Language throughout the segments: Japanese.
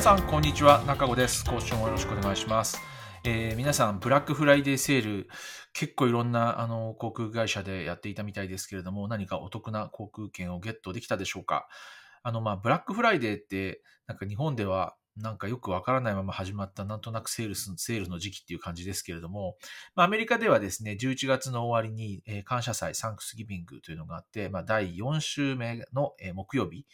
皆さんこんにちは。中子です。今週もよろしくお願いします、えー皆さんブラックフライデーセール結構いろんなあの航空会社でやっていたみたいですけれども何かお得な航空券をゲットできたでしょうか？あのまあブラックフライデーってなんか日本ではなんかよくわからないまま始まったなんとなくセールスセールの時期っていう感じですけれども、まあ、アメリカではですね、11月の終わりに、えー感謝祭、サンクスギビングというのがあって、まあ、第4週目の、えー木曜日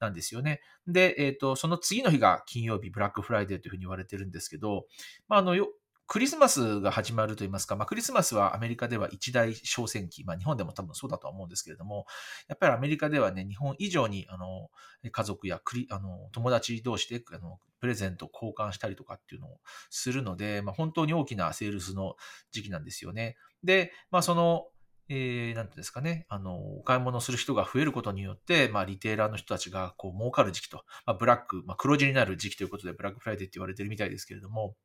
なんですよね。で、えっ、と、その次の日が金曜日、ブラックフライデーというふうに言われてるんですけど、まあ、あのよ、クリスマスが始まるといいますか、まあ、クリスマスはアメリカでは一大商戦期、まあ、日本でも多分そうだとは思うんですけれども、やっぱりアメリカではね、日本以上にあの家族やクリあの友達同士であのプレゼント交換したりとかっていうのをするので、まあ、本当に大きなセールスの時期なんですよね。で、まあ、その、えー、なんてですかね、あの、お買い物する人が増えることによって、まあ、 retailer の人たちが、こう、儲かる時期と、まあ、ブラック、まあ、黒字になる時期ということで、ブラックフライデーって言われてるみたいですけれども、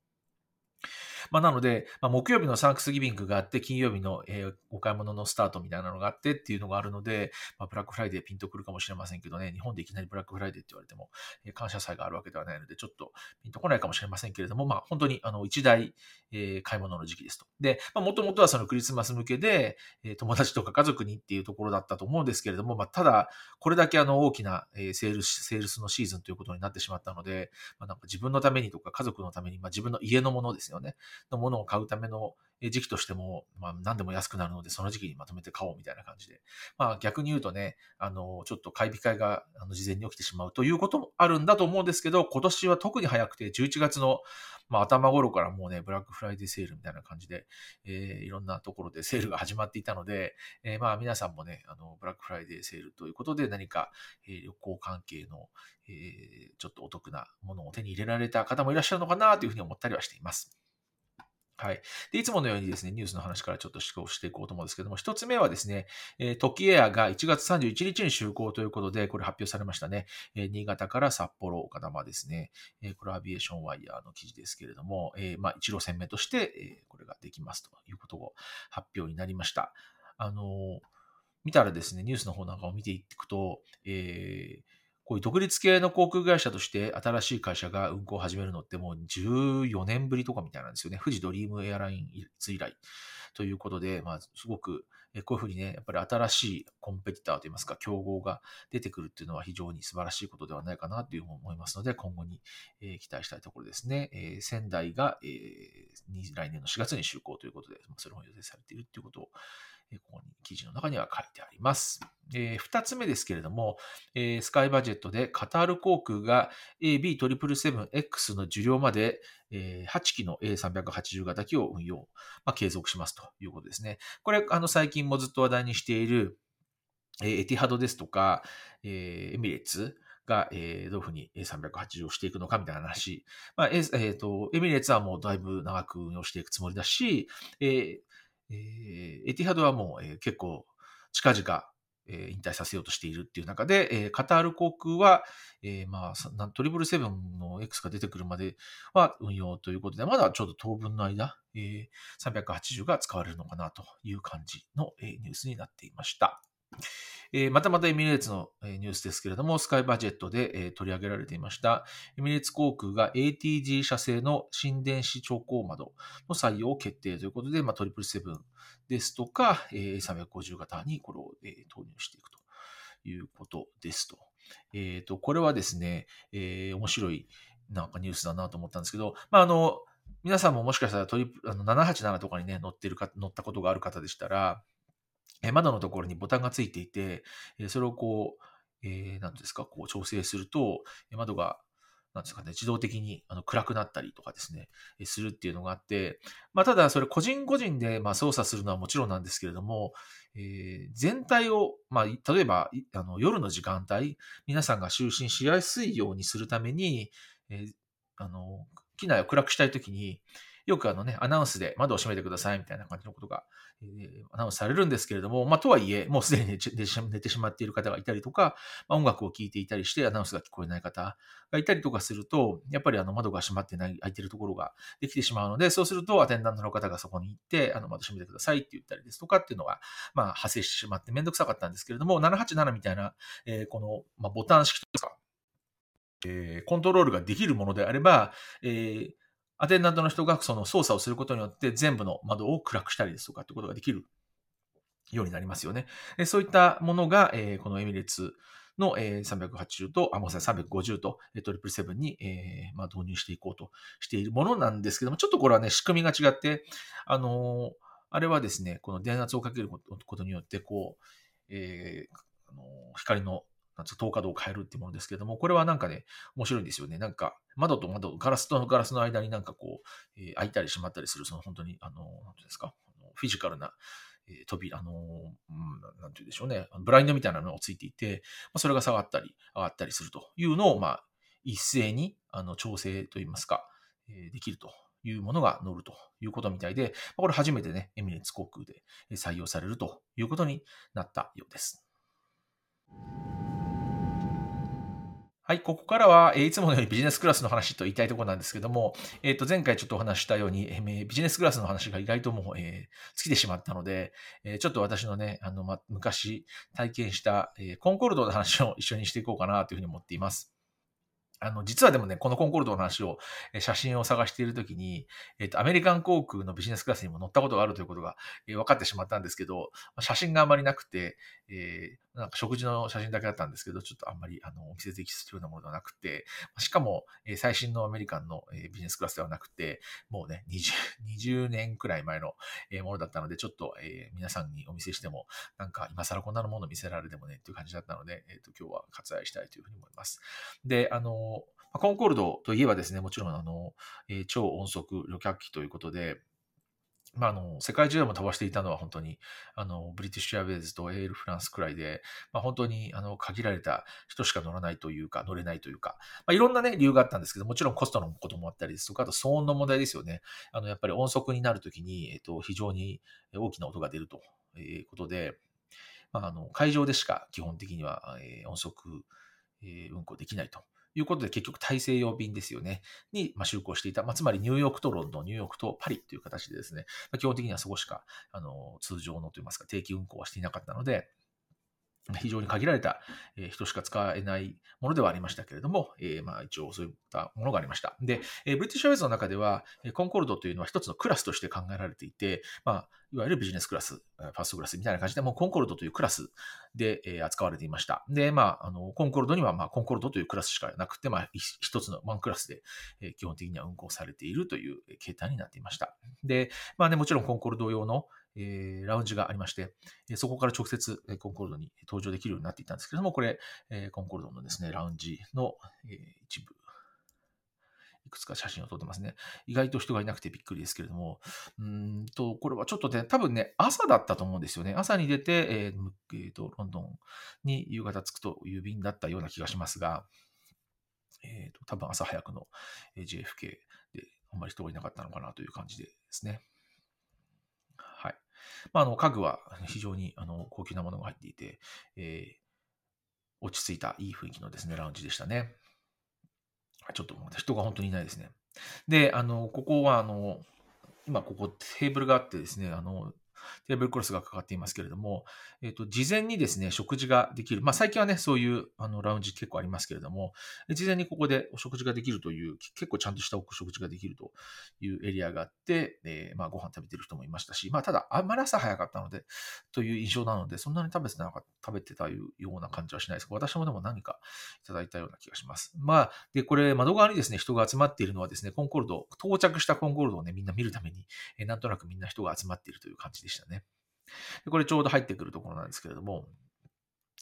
まあ、なので、まあ、木曜日のサンクスギビングがあって、金曜日の、えーお買い物のスタートみたいなのがあってっていうのがあるので、まあ、ブラックフライデーピンとくるかもしれませんけどね、日本でいきなりブラックフライデーって言われても、えー感謝祭があるわけではないので、ちょっとピンとこないかもしれませんけれども、まあ、本当にあの一大、えー買い物の時期ですと。で、もともとはそのクリスマス向けで、えー友達とか家族にっていうところだったと思うんですけれども、まあ、ただ、これだけあの大きな、えーセールス、セールスのシーズンということになってしまったので、まあ、なんか自分のためにとか家族のために、まあ、自分の家のものですよね、のものを買うための時期としても、まあ、何でも安くなるので、その時期にまとめて買おうみたいな感じで。まあ、逆に言うとね、あの、ちょっと買い控えがあの事前に起きてしまうということもあるんだと思うんですけど、今年は特に早くて、11月の、まあ、頭頃からもうね、ブラックフライデーセールみたいな感じで、えーいろんなところでセールが始まっていたので、えーまあ、皆さんもね、あの、ブラックフライデーセールということで何か、えー旅行関係の、えーちょっとお得なものを手に入れられた方もいらっしゃるのかなというふうに思ったりはしています。はい。で、いつものようにですね、ニュースの話からちょっと思考していこうと思うんですけども、一つ目はですね、えートキエアが1月31日に就航ということで、これ発表されましたね。えー新潟から札幌、岡玉ですね。えーこれはアビエーションワイヤーの記事ですけれども、えーまあ、一路線目として、えーこれができますということを発表になりました。あのー見たらですね、ニュースの方なんかを見ていくと、えーこういう独立系の航空会社として新しい会社が運航を始めるのってもう14年ぶりとかみたいなんですよね。富士ドリームエアライン以来ということで、まあ、すごくこういうふうにね、やっぱり新しいコンペティターといいますか、競合が出てくるっていうのは非常に素晴らしいことではないかなというふうに思いますので、今後に、え期待したいところですね。えー仙台が、えー来年の4月に就航ということで、まそれも予定されているということを、えここに記事の中には書いてあります。えー二つ目ですけれども、えースカイバジェットでカタール航空が AB777X の受領まで、えー8機の A380 型機を運用、まあ、継続しますということですね。これ、あの、最近もずっと話題にしている、えーエティハドですとか、えーエミレッツが、えーどういうふうに A380 をしていくのかみたいな話。まあ、えーえーと、エミレッツはもうだいぶ長く運用していくつもりだし、えーえーエティハドはもう、えー結構近々、え引退させようとしているっていう中で、えカタール航空は、えーまあ、トリブルセブンの X が出てくるまでは運用ということで、まだちょうど当分の間、えー380が使われるのかなという感じの、えニュースになっていました。えまたまたエミレーツのニュースですけれども、スカイバジェットで取り上げられていました、エミレーツ航空が ATG 社製の新電子調光窓の採用を決定ということで、まあ、トリプルセブンですとか、えー350型にこれを、投入していくということですと。えっ、と、これはですね、えー面白いなんかニュースだなと思ったんですけど、まあ、あの、皆さんももしかしたらトリプあの787とかにね、乗ってるか、乗ったことがある方でしたら、え窓のところにボタンがついていて、えそれをこう、えー、なんですか、こう調整すると、窓が、なんですかね、自動的にあの暗くなったりとかですね、するっていうのがあって、まあ、ただそれ個人個人でま操作するのはもちろんなんですけれども、えー全体を、まあ、例えばあの夜の時間帯、皆さんが就寝しやすいようにするために、えーあの、機内を暗くしたいときに、よくあのね、アナウンスで窓を閉めてくださいみたいな感じのことが、えーアナウンスされるんですけれども、まあ、とはいえ、もうすでに寝寝てし寝てしまっている方がいたりとか、まあ、音楽を聴いていたりしてアナウンスが聞こえない方がいたりとかすると、やっぱりあの窓が閉まってない、開いてるところができてしまうので、そうするとアテンダントの方がそこに行って、あの窓閉めてくださいって言ったりですとかっていうのが、まあ、発生してしまってめんどくさかったんですけれども、787みたいな、えーこの、まあ、ボタン式とか、えー、コントロールができるものであれば、えー、アテンダントの人がその操作をすることによって全部の窓を暗くしたりですとかってことができるようになりますよね。そういったものが、えー、このエミレッツの、えー、380と、あ、もう350と、えー、トリプルセブンに、えー、まあ、導入していこうとしているものなんですけども、ちょっとこれはね、仕組みが違って、あのー、あれはですね、この電圧をかけることによって、こう、えー、あの光のなん透過度を変えるっていうものですけども、これはなんかね、面白いんですよね。なんか、窓と窓、ガラスとガラスの間になんかこう、えー、開いたり閉まったりする、その本当に、あの、なんていうんですか、フィジカルな、えー、扉、あの、うん、なんていうんでしょうね、ブラインドみたいなのがついていて、まあ、それが下がったり、上がったりするというのを、まあ、一斉に、あの、調整といいますか、えー、できるというものが乗るということみたいで、これ初めてね、エミレッツ航空で採用されるということになったようです。はい、ここからは、えいつものようにビジネスクラスの話と言いたいところなんですけども、えっ、ー、と、前回ちょっとお話したように、えー、ビジネスクラスの話が意外ともう、えー、尽きてしまったので、えー、ちょっと私のね、あの、ま、昔体験した、え、コンコルドの話を一緒にしていこうかなというふうに思っています。あの、実はでもね、このコンコルドの話を、え写真を探しているときに、えっ、と、アメリカン航空のビジネスクラスにも乗ったことがあるということが、え分かってしまったんですけど、写真があまりなくて、え、なんか食事の写真だけだったんですけど、ちょっとあんまり、あの、お見せできするようなものではなくて、しかも、え最新のアメリカンの、えビジネスクラスではなくて、もうね、20、20年くらい前の、えものだったので、ちょっと、え皆さんにお見せしても、なんか今更こんなのもの見せられてもね、っていう感じだったので、えっ、と、今日は割愛したいというふうに思います。で、あの、コンコルドといえばですね、もちろんあの、え、超音速旅客機ということで、まあ、あの、世界中でも飛ばしていたのは本当に、あの、ブリティッシュアウェイズとエールフランスくらいで、まあ、本当に、あの、限られた人しか乗らないというか、乗れないというか、まあ、いろんなね、理由があったんですけど、もちろんコストのこともあったりですとか、あと騒音の問題ですよね。あの、やっぱり音速になるときに、えっと、非常に大きな音が出るということで、まあ、あの、会場でしか基本的には、え、音速、え、運行できないと。いうことで、結局大西洋便ですよね、に、ま就航していた。まあ、つまりニューヨークとロンドン、ニューヨークとパリという形でですね、まあ、基本的にはそこしか、あの、通常のといいますか、定期運行はしていなかったので、非常に限られた人しか使えないものではありましたけれども、えー、まあ一応そういったものがありました。で、ブリティッシュアウェイズの中では、コンコルドというのは一つのクラスとして考えられていて、まあ、いわゆるビジネスクラス、ファーストクラスみたいな感じで、もうコンコルドというクラスで、え扱われていました。で、まあ、あの、コンコルドには、まあ、コンコルドというクラスしかなくて、まあ、一つのワンクラスで、え基本的には運行されているという形態になっていました。で、まあね、もちろんコンコルド用の、えー、ラウンジがありまして、えそこから直接コンコルドに登場できるようになっていたんですけれども、これ、えコンコルドのですね、ラウンジの、え一部、いくつか写真を撮ってますね。意外と人がいなくてびっくりですけれども、うんと、これはちょっとね、多分ね、朝だったと思うんですよね。朝に出て、えーえー、とロンドンに夕方着くという便だったような気がしますが、えーと、多分朝早くの JFK であんまり人がいなかったのかなという感じですね。まあ、あの家具は非常にあの高級なものが入っていて、えー、落ち着いたいい雰囲気のですね、ラウンジでしたね。ちょっと人が本当にいないですね。で、あの、ここは、あの、今ここテーブルがあってですね、あの、テーブルクロスがかかっていますけれども、えっ、ー、と、事前にですね、食事ができる。まあ、最近はね、そういうあのラウンジ結構ありますけれども、事前にここでお食事ができるという、結構ちゃんとしたお食事ができるというエリアがあって、えー、まあ、ご飯食べてる人もいましたし、まあ、ただ、あんまり朝早かったので、という印象なので、そんなに食べてなか食べてたような感じはしないですけど、私もでも何かいただいたような気がします。まあ、で、これ、窓側にですね、人が集まっているのはですね、コンコルド、到着したコンコルドをね、みんな見るために、えー、なんとなくみんな人が集まっているという感じででしたね。でこれちょうど入ってくるところなんですけれども、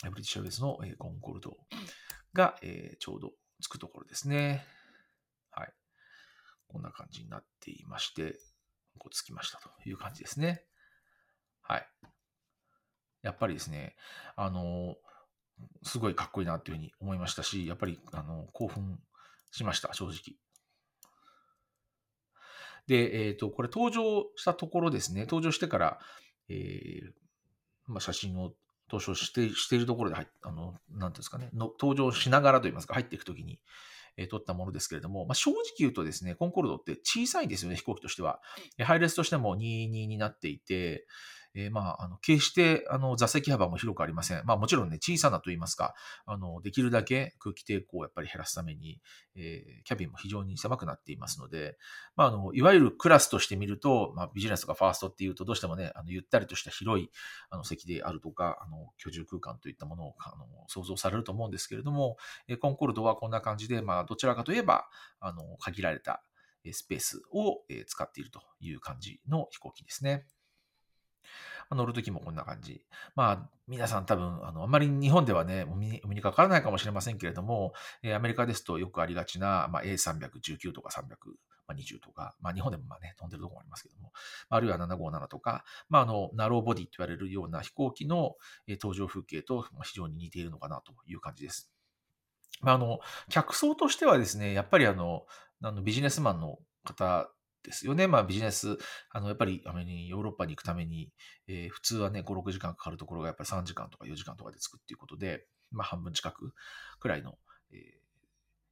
ブリティッシュアウェイズのコンコルドがちょうどつくところですね。はい。こんな感じになっていまして、こうつきましたという感じですね。はい。やっぱりですね、あの、すごいかっこいいなっていうふうに思いましたし、やっぱりあの興奮しました、正直。で、えっ、ー、と、これ登場したところですね、登場してから、えー、まあ、写真を登場してしているところで入っあの、なんていうんですかね、の登場しながらといいますか、入っていくときに、えー、撮ったものですけれども、まあ、正直言うとですね、コンコルドって小さいんですよね、飛行機としては。配列としても22になっていて、えー、まあ、あの、決して、あの、座席幅も広くありません。まあ、もちろんね、小さなと言いますか、あの、できるだけ空気抵抗をやっぱり減らすために、えー、キャビンも非常に狭くなっていますので、まあ、あの、いわゆるクラスとして見ると、まあ、ビジネスとかファーストっていうと、どうしてもね、あの、ゆったりとした広い、あの、席であるとか、あの、居住空間といったものを、あの、想像されると思うんですけれども、え、コンコルドはこんな感じで、まあ、どちらかといえば、あの、限られた、スペースを使っているという感じの飛行機ですね。乗るときもこんな感じ。まあ、皆さん多分、あの、あまり日本ではね、お目にかからないかもしれませんけれども、えアメリカですとよくありがちな、まあ、A319 とか320とか、まあ、日本でもまあね、飛んでるところもありますけども、あるいは757とか、まあ、あの、ナローボディと言われるような飛行機の登場風景と非常に似ているのかなという感じです。まあ、あの、客層としてはですね、やっぱりあの、あのビジネスマンの方ですよね。まあビジネス、あの、やっぱりアメリヨーロッパに行くために、えー、普通はね、5、6時間かかるところがやっぱり3時間とか4時間とかで着くっていうことで、まあ半分近くくらいの、えー、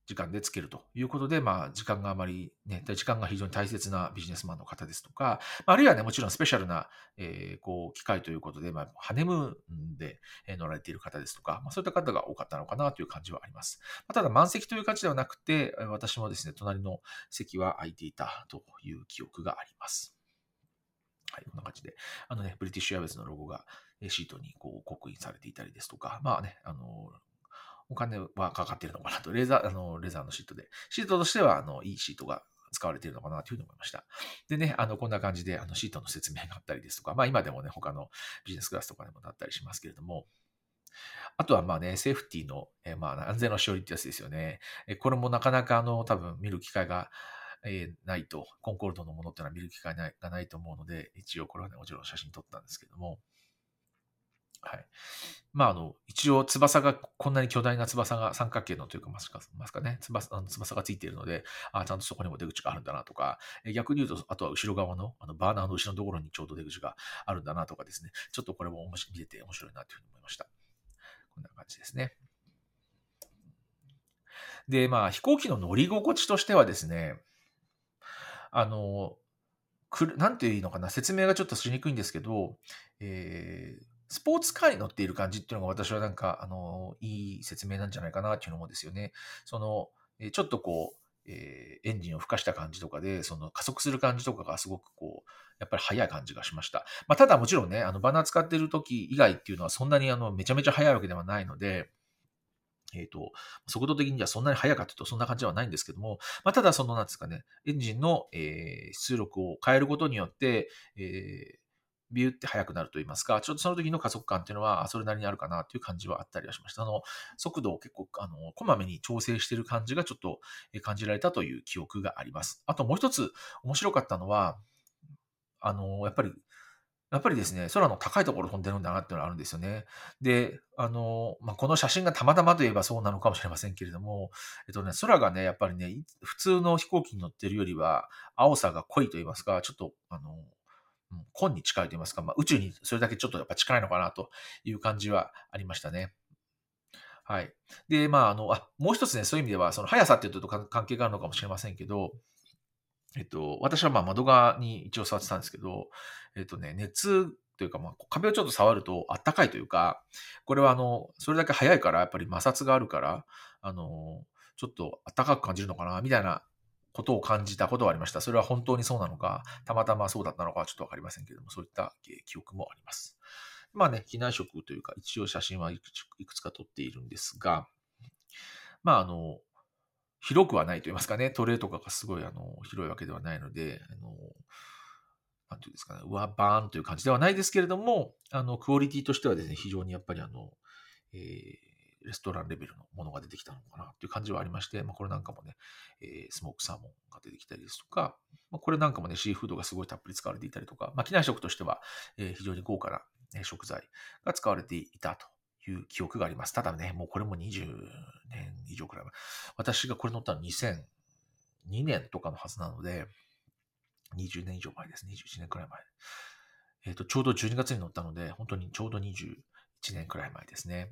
時間でつけるということで、まあ、時間があまりね、時間が非常に大切なビジネスマンの方ですとか、あるいはね、もちろんスペシャルな、えー、こう、機会ということで、まあ、ハネムーンで乗られている方ですとか、まあ、そういった方が多かったのかなという感じはあります。まあ、ただ、満席という感じではなくて、私もですね、隣の席は空いていたという記憶があります。はい、こんな感じで、あのね、ブリティッシュアウェイズのロゴがシートにこう刻印されていたりですとか、まあね、あの、お金はかかってるのかなと、レーザー、あの、レザーのシートで。シートとしては、あの、いいシートが使われているのかなというふうに思いました。でね、あの、こんな感じで、あの、シートの説明があったりですとか、まあ今でもね、他のビジネスクラスとかでもなったりしますけれども、あとはまあね、セーフティーの、えまあ安全の処理ってやつですよね。えこれもなかなかあの、多分見る機会が、えないと、コンコルドのものっていうのは見る機会がないと思うので、一応これはね、もちろん写真撮ったんですけども、はい。まあ、あの、一応翼が、こんなに巨大な翼が三角形のというか、ますか、ますかね、翼あの翼がついているので、あちゃんとそこにも出口があるんだなとか、逆に言うと、あとは後ろ側の、あの、バーナーの後ろのところにちょうど出口があるんだなとかですね、ちょっとこれも見てて面白いなというふうに思いました。こんな感じですね。で、まあ、飛行機の乗り心地としてはですね、あの、くる、なんていうのかな、説明がちょっとしにくいんですけど、えー、スポーツカーに乗っている感じっていうのが私はなんか、あの、いい説明なんじゃないかなっていうのもですよね。その、えちょっとこう、えー、エンジンを吹かした感じとかで、その加速する感じとかがすごくこう、やっぱり速い感じがしました。まあ、ただもちろんね、あの、バナー使ってる時以外っていうのはそんなにあの、めちゃめちゃ速いわけではないので、えっ、ー、と、速度的にはそんなに速かというとそんな感じではないんですけども、まあ、ただその、なんですかね、エンジンの、えー、出力を変えることによって、えー、ビューって速くなると言いますか、ちょっとその時の加速感っていうのは、それなりにあるかなっていう感じはあったりはしました。あの、速度を結構、あの、こまめに調整している感じがちょっと感じられたという記憶があります。あともう一つ面白かったのは、あの、やっぱり、やっぱりですね、空の高いところ飛んでるんだなっていうのがあるんですよね。で、あの、まあ、この写真がたまたまといえばそうなのかもしれませんけれども、えっとね、空がね、やっぱりね、普通の飛行機に乗ってるよりは、青さが濃いと言いますか、ちょっと、あの、根に近いと言いますか、まあ、宇宙にそれだけちょっとやっぱ近いのかなという感じはありましたね。はい。で、まあ、あの、あ、もう一つね、そういう意味では、その速さっていうと関係があるのかもしれませんけど、えっと、私はまあ窓側に一応触ってたんですけど、えっとね、熱というか、まあ、壁をちょっと触るとあったかいというか、これはあの、それだけ速いから、やっぱり摩擦があるから、あの、ちょっとあったかく感じるのかな、みたいなことを感じたことはありました。それは本当にそうなのか、たまたまそうだったのかはちょっとわかりませんけれども、そういった記憶もあります。まあね、機内食というか、一応写真はいくつか撮っているんですが、まああの、広くはないと言いますかね、トレーとかがすごいあの広いわけではないので、あのなんていうんですかね、上バーンという感じではないですけれども、あの、クオリティとしてはですね、非常にやっぱりあの、えー、レストランレベルのものが出てきたのかなという感じはありまして、まあ、これなんかもね、えー、スモークサーモンが出てきたりですとか、まあ、これなんかもね、シーフードがすごいたっぷり使われていたりとか、まあ、機内食としては、えー、非常に豪華な、食材が使われていたという記憶があります。ただね、もうこれも20年以上くらい前。私がこれ乗ったの2002年とかのはずなので、20年以上前です。21年くらい前。え、ー、と、ちょうど12月に乗ったので、本当にちょうど21年くらい前ですね。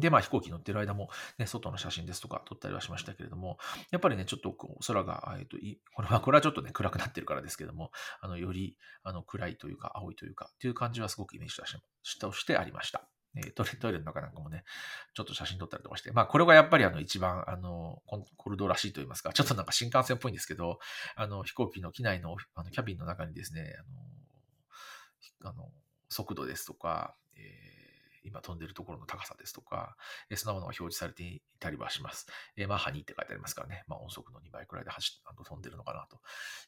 で、まあ飛行機乗ってる間も、ね、外の写真ですとか撮ったりはしましたけれども、やっぱりね、ちょっと空が、えっと、これは、これはちょっとね、暗くなってるからですけども、あの、より、あの、暗いというか、青いというか、っていう感じはすごくイメージとしてありました。えー、トイレトイレの中なんかもね、ちょっと写真撮ったりとかして、まあ、これがやっぱりあの、一番、あの、コルドらしいと言いますか、ちょっとなんか新幹線っぽいんですけど、あの、飛行機の機内の、あの、キャビンの中にですね、あの、あの速度ですとか、えー今飛んでるところの高さですとか、えそんなものが表示されていたりはします。えマッハ2って書いてありますからね、まあ、音速の2倍くらいで走あの飛んでるのかなと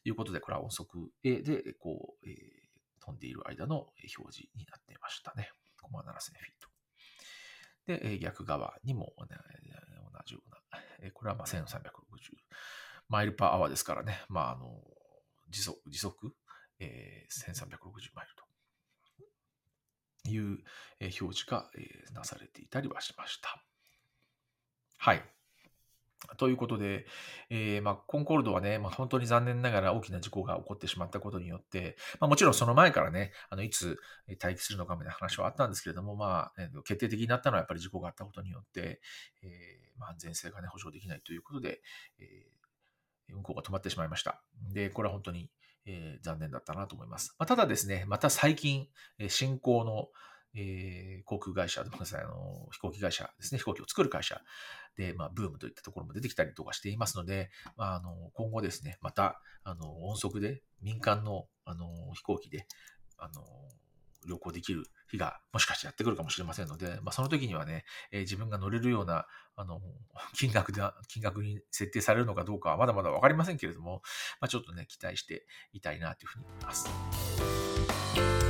いうことで、これは音速で、こう、えー、飛んでいる間の表示になっていましたね。5万7000フィート。で、逆側にも同じような、これはまあ1360マイルパーアワーですからね、まあ、あの時速、時速、えー、1360マイルと。いう表示がなされていたりはしました。はい。ということで、えー、まあ、コンコルドはね、まあ、本当に残念ながら大きな事故が起こってしまったことによって、まあ、もちろんその前からね、あのいつ待機するのかみたいな話はあったんですけれども、まあ、決定的になったのはやっぱり事故があったことによって、えー、まあ、安全性がね、保証できないということで、えー、運行が止まってしまいました。で、これは本当に、えー、残念だったなと思います。まあ、ただですね、また最近、え新興の、えー、航空会社、ごめんなさい、あの、飛行機会社ですね、飛行機を作る会社で、まあ、ブームといったところも出てきたりとかしていますので、まあ、あの、今後ですね、また、あの、音速で民間の、あの、飛行機で、あの、旅行できる日がもしかしてやってくるかもしれませんので、まあ、その時にはね、えー、自分が乗れるような、あの、金額で、金額に設定されるのかどうかはまだまだ分かりませんけれども、まあ、ちょっとね、期待していたいなというふうに思います。